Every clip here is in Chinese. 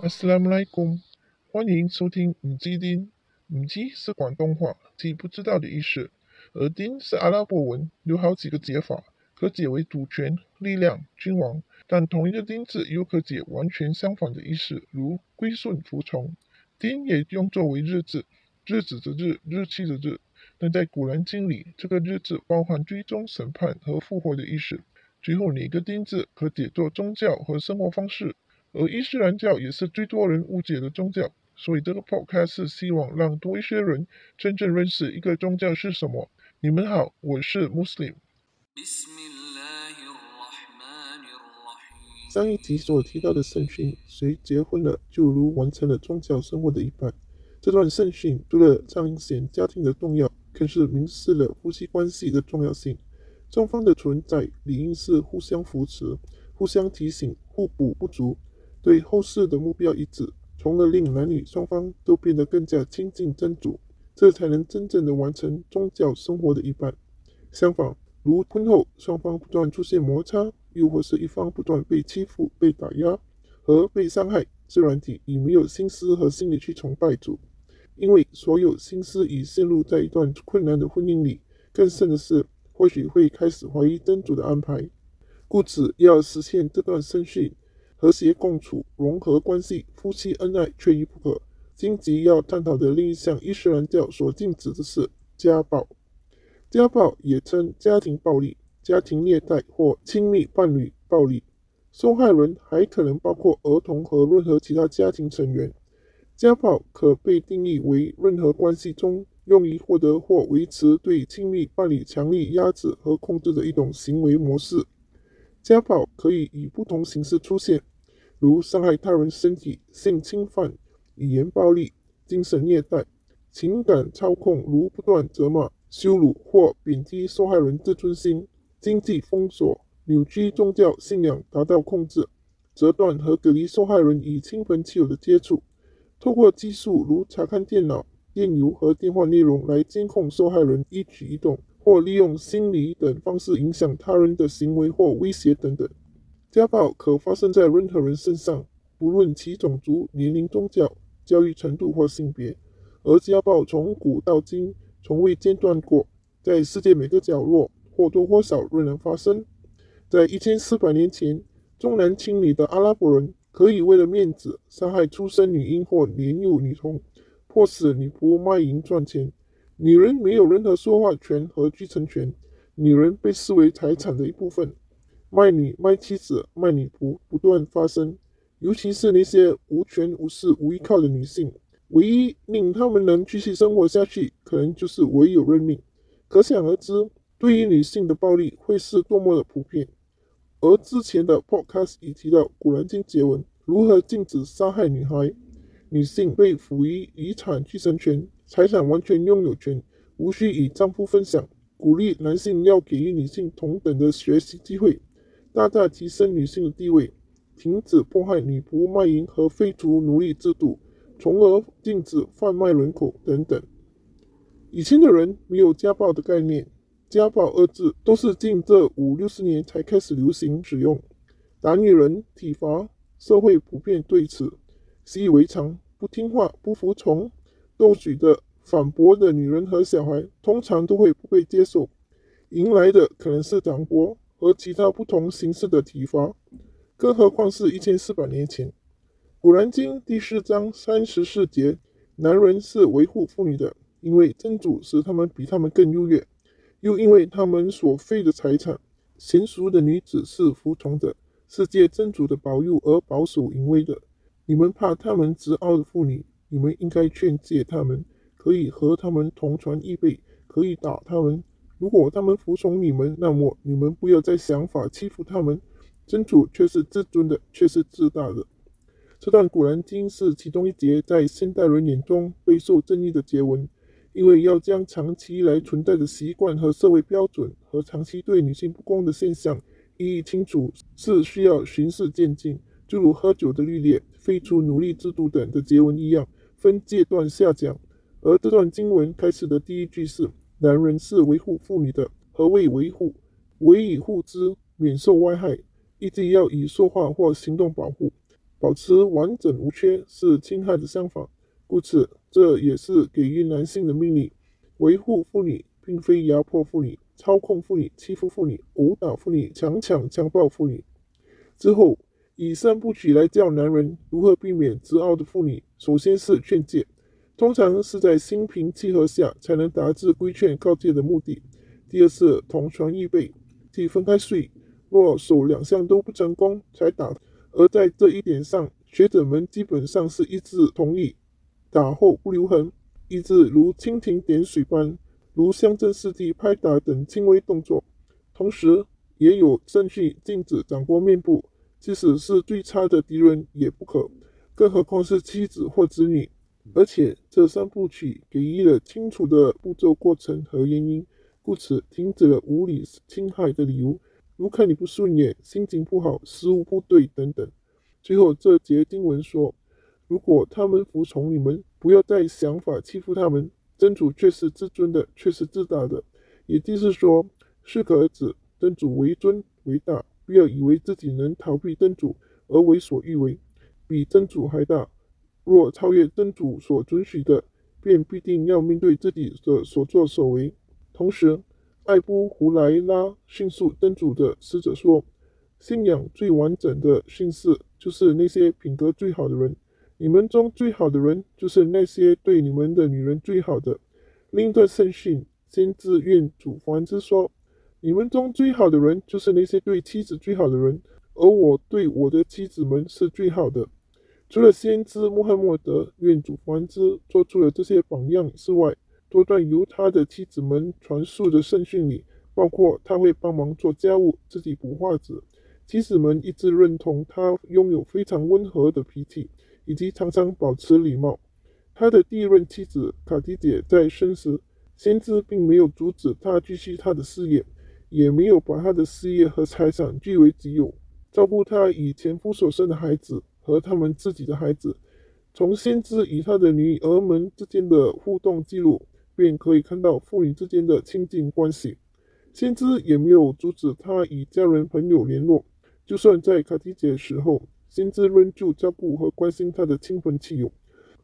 阿斯拉姆莱贡，欢迎收听五基丁。五基是广东话，即不知道的意思。而丁是阿拉伯文，有好几个解法，可解为主权、力量、君王。但同一个丁字又可解完全相反的意思，如归顺、服从。丁也用作为日子，日子的日，日期的日。但在古兰经里，这个日子包含追踪、审判和复活的意思。最后，哪个丁字可解作宗教和生活方式。而伊斯兰教也是最多人误解的宗教，所以这个 podcast 是希望让多一些人真正认识一个宗教是什么。你们好，我是 Muslim。上一集所提到的圣训，谁结婚了就如完成了宗教生活的一半。这段圣训除了彰显家庭的重要，更是明示了夫妻关系的重要性。双方的存在理应是互相扶持、互相提醒、互补不足。对后世的目标一致，从而令男女双方都变得更加亲近真主，这才能真正的完成宗教生活的一半。相反，如婚后双方不断出现摩擦，又或是一方不断被欺负、被打压和被伤害，自然体已没有心思和心理去崇拜主，因为所有心思已陷入在一段困难的婚姻里。更甚的是，或许会开始怀疑真主的安排。故此，要实现这段生训。和谐共处、融合关系、夫妻恩爱缺一不可。今集要探讨的另一项伊斯兰教所禁止的是家暴。家暴也称家庭暴力、家庭虐待或亲密伴侣暴力。受害人还可能包括儿童和任何其他家庭成员。家暴可被定义为任何关系中用于获得或维持对亲密伴侣强力压制和控制的一种行为模式。家暴可以以不同形式出现，如伤害他人身体、性侵犯、语言暴力、精神虐待、情感操控，如不断责骂、羞辱或贬低受害人自尊心；经济封锁、扭曲宗教信仰达到控制；折断和隔离受害人与亲朋戚友的接触；透过技术如查看电脑、电邮和电话内容来监控受害人一举一动。或利用心理等方式影响他人的行为或威胁等等。家暴可发生在任何人身上，不论其种族、年龄、宗教、教育程度或性别。而家暴从古到今从未间断过，在世界每个角落或多或少仍然发生。在一千四百年前，重男轻女的阿拉伯人可以为了面子杀害出生女婴或年幼女童，迫使女仆卖淫赚钱。女人没有任何说话权和继承权，女人被视为财产的一部分。卖女、卖妻子、卖女仆不断发生，尤其是那些无权无势、无依靠的女性，唯一令她们能继续生活下去，可能就是唯有认命。可想而知，对于女性的暴力会是多么的普遍。而之前的 podcast 已提到，古兰经节文如何禁止杀害女孩，女性被赋予遗产继承权。财产完全拥有权，无需与丈夫分享。鼓励男性要给予女性同等的学习机会，大大提升女性的地位。停止迫害女仆卖淫和废除奴隶制度，从而禁止贩卖人口等等。以前的人没有家暴的概念，家暴二字都是近这五六十年才开始流行使用。打女人、体罚，社会普遍对此习以为常，不听话、不服从。斗嘴的、反驳的女人和小孩，通常都会不被接受，迎来的可能是掌掴和其他不同形式的体罚，更何况是一千四百年前。古兰经第四章三十四节：男人是维护妇女的，因为真主使他们比他们更优越，又因为他们所废的财产。娴熟的女子是服从的，是借真主的保佑而保守淫威的。你们怕他们执傲的妇女？你们应该劝诫他们，可以和他们同船异被，可以打他们。如果他们服从你们，那么你们不要再想法欺负他们。真主却是至尊的，却是自大的。这段古兰经是其中一节在现代人眼中备受争议的节文，因为要将长期以来存在的习惯和社会标准和长期对女性不公的现象一一清除，是需要循序渐进，就如喝酒的律例、废除奴隶制度等的结文一样。分阶段下讲，而这段经文开始的第一句是：“男人是维护妇女的。”何谓维护？为以护之，免受危害，一定要以说话或行动保护。保持完整无缺是侵害的相反，故此这也是给予男性的命令：维护妇女，并非压迫妇女、操控妇女、欺负妇女、殴打妇女、强抢强暴妇女。之后以三部曲来教男人如何避免执拗的妇女。首先是劝诫，通常是在心平气和下才能达至规劝告诫的目的。第二是同床异被，即分开睡。若首两项都不成功，才打。而在这一点上，学者们基本上是一致同意：打后不留痕，一致如蜻蜓点水般，如乡镇四地拍打等轻微动作。同时，也有证据禁止掌掴面部，即使是最差的敌人也不可，更何况是妻子或子女。而且，这三部曲给予了清楚的步骤、过程和原因，故此停止了无理侵害的理由。如看你不顺眼、心情不好、食物不对等等。最后这节经文说：如果他们服从你们，不要再想法欺负他们。真主却是至尊的，却是自大的。也就是说，适可而止。真主为尊为大，不要以为自己能逃避真主而为所欲为，比真主还大。若超越真主所准许的，便必定要面对自己的所作所为。同时，艾布胡莱拉迅速真主的使者说：“信仰最完整的训示，就是那些品格最好的人。你们中最好的人，就是那些对你们的女人最好的。”另一段圣训，先知愿主福之说：“你们中最好的人，就是那些对妻子最好的人，而我对我的妻子们是最好的。”除了先知穆罕默德愿主福之做出了这些榜样之外，多段由他的妻子们传述的圣训里，包括他会帮忙做家务、自己补画纸。妻子们一致认同他拥有非常温和的脾气，以及常常保持礼貌。他的第一任妻子卡迪姐在生时，先知并没有阻止他继续他的事业，也没有把他的事业和财产据为己有，照顾他与前夫所生的孩子和他们自己的孩子。从先知与他的女儿们之间的互动记录。便可以看到父女之间的亲近关系。先知也没有阻止他与家人朋友联络，就算在卡提姐时候，先知仍旧照顾和关心他的亲朋戚友。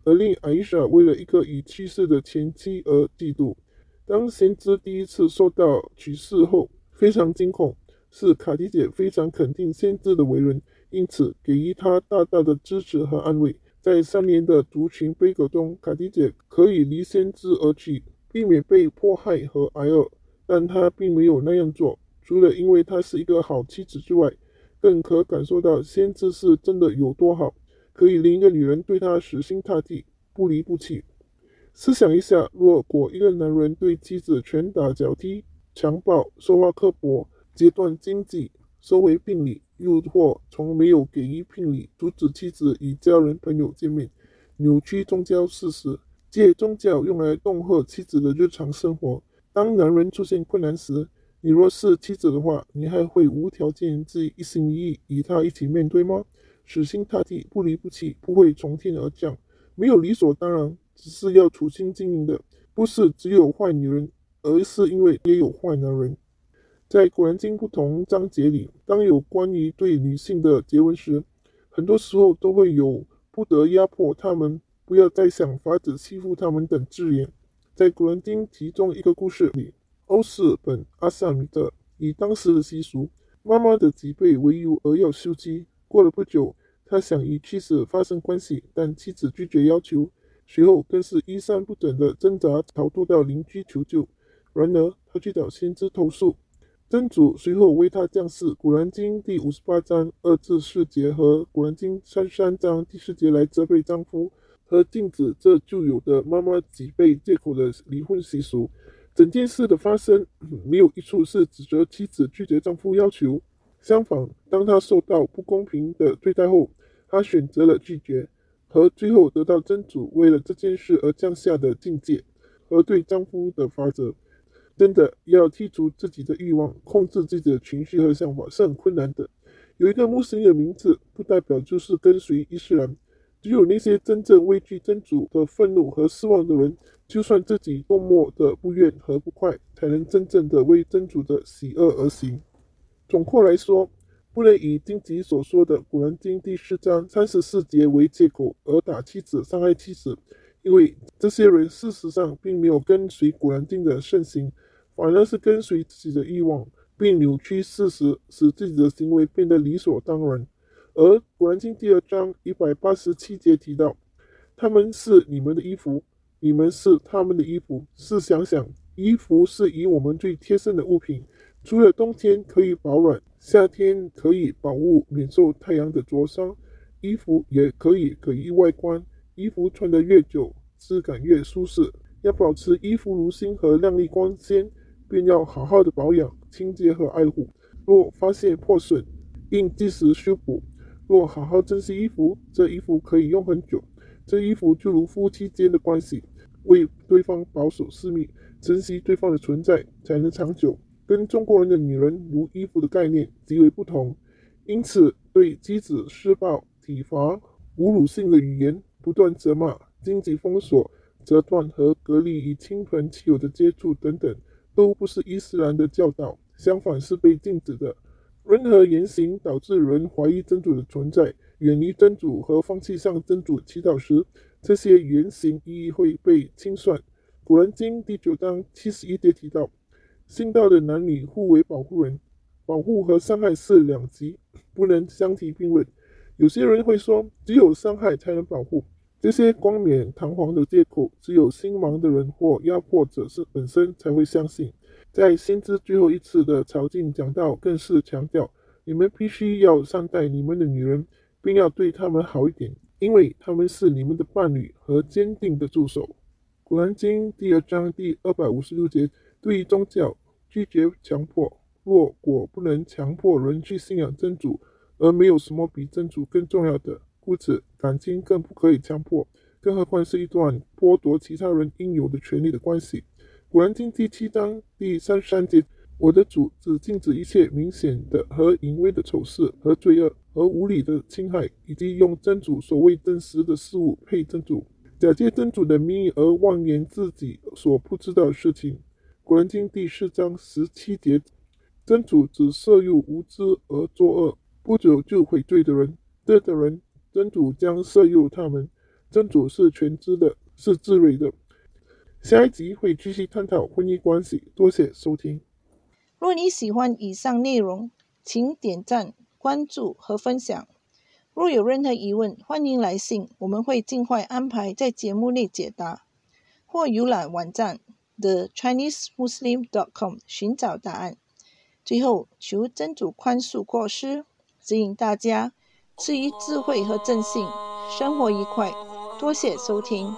而令艾莎为了一个已去世的前妻而嫉妒。当先知第一次受到取世后，非常惊恐。是卡提姐非常肯定先知的为人，因此给予他大大的支持和安慰。在三年的族群悲歌中，卡迪姐可以离先知而去，避免被迫害和挨饿，但她并没有那样做。除了因为她是一个好妻子之外，更可感受到先知是真的有多好，可以令一个女人对他死心塌地、不离不弃。试想一下，如果一个男人对妻子拳打脚踢、强暴、说话刻薄、截断经济，收回聘礼，又或从没有给予聘礼，阻止妻子与家人朋友见面，扭曲宗教事实，借宗教用来恫吓妻子的日常生活。当男人出现困难时，你若是妻子的话，你还会无条件、自一心一意与他一起面对吗？死心塌地、不离不弃，不会从天而降，没有理所当然，只是要处心经营的，不是只有坏女人，而是因为也有坏男人。在《古兰经》不同章节里，当有关于对女性的诘问时，很多时候都会有“不得压迫他们，不要再想法子欺负他们”等字眼。在《古兰经》其中一个故事里，欧斯本阿萨米特以当时的习俗，妈妈的脊背为由而要休妻。过了不久，他想与妻子发生关系，但妻子拒绝要求，随后更是衣衫不整的挣扎逃脱到邻居求救。然而，他去找先知投诉。真主随后为他降示《古兰经》第五十八章二至四节和《古兰经》三十三章第四节来责备丈夫和禁止这就有的妈妈脊背借口的离婚习俗。整件事的发生没有一处是指责妻子拒绝丈夫要求，相反，当她受到不公平的对待后，她选择了拒绝，和最后得到真主为了这件事而降下的境界和对丈夫的法则。真的要剔除自己的欲望，控制自己的情绪和想法是很困难的。有一个穆斯林的名字，不代表就是跟随伊斯兰。只有那些真正畏惧真主的愤怒和失望的人，就算自己多么的不愿和不快，才能真正的为真主的喜恶而行。总括来说，不能以经济所说的《古兰经》第四章三十四节为借口而打妻子、伤害妻子，因为这些人事实上并没有跟随《古兰经》的盛行，反而是跟随自己的欲望，并扭曲事实，使自己的行为变得理所当然。而《古兰经》第二章一百八十七节提到：“他们是你们的衣服，你们是他们的衣服。”试想想，衣服是以我们最贴身的物品。除了冬天可以保暖，夏天可以保护免受太阳的灼伤，衣服也可以给予外观。衣服穿得越久，质感越舒适。要保持衣服如新和亮丽光鲜，便要好好的保养、清洁和爱护。若发现破损，应及时修补。若好好珍惜衣服，这衣服可以用很久。这衣服就如夫妻间的关系，为对方保守私密，珍惜对方的存在，才能长久。跟中国人的女人如衣服的概念极为不同，因此对妻子施暴、体罚、侮辱性的语言、不断责骂、经济封锁、折断和隔离与亲朋戚友的接触等等，都不是伊斯兰的教导，相反是被禁止的。任何言行导致人怀疑真主的存在、远离真主和放弃向真主祈祷时，这些言行亦会被清算。古兰经第九章七十一节提到。信道的男女互为保护人，保护和伤害是两极，不能相提并论。有些人会说，只有伤害才能保护，这些冠冕堂皇的借口，只有心盲的人或压迫者是本身才会相信。在先知最后一次的朝觐讲道，更是强调，你们必须要善待你们的女人，并要对她们好一点，因为她们是你们的伴侣和坚定的助手。古兰经第二章第二百五十六节。对于宗教，拒绝强迫。若果不能强迫人去信仰真主，而没有什么比真主更重要的，故此感情更不可以强迫。更何况是一段剥夺其他人应有的权利的关系。古兰经第七章第三十三节：我的主只禁止一切明显的和隐微的丑事和罪恶和无理的侵害，以及用真主所谓真实的事物配真主，假借真主的名义而妄言自己所不知道的事情。古兰经第四章十七节：真主只摄入无知而作恶、不久就悔罪的人，这的人，真主将摄入他们。真主是全知的，是智慧的。下一集会继续探讨婚姻关系。多谢收听。若你喜欢以上内容，请点赞、关注和分享。若有任何疑问，欢迎来信，我们会尽快安排在节目内解答，或浏览网站。The Chinese Muslim dot com 寻找答案。最后，求真主宽恕过失，指引大家赐予智慧和正信，生活愉快。多谢收听。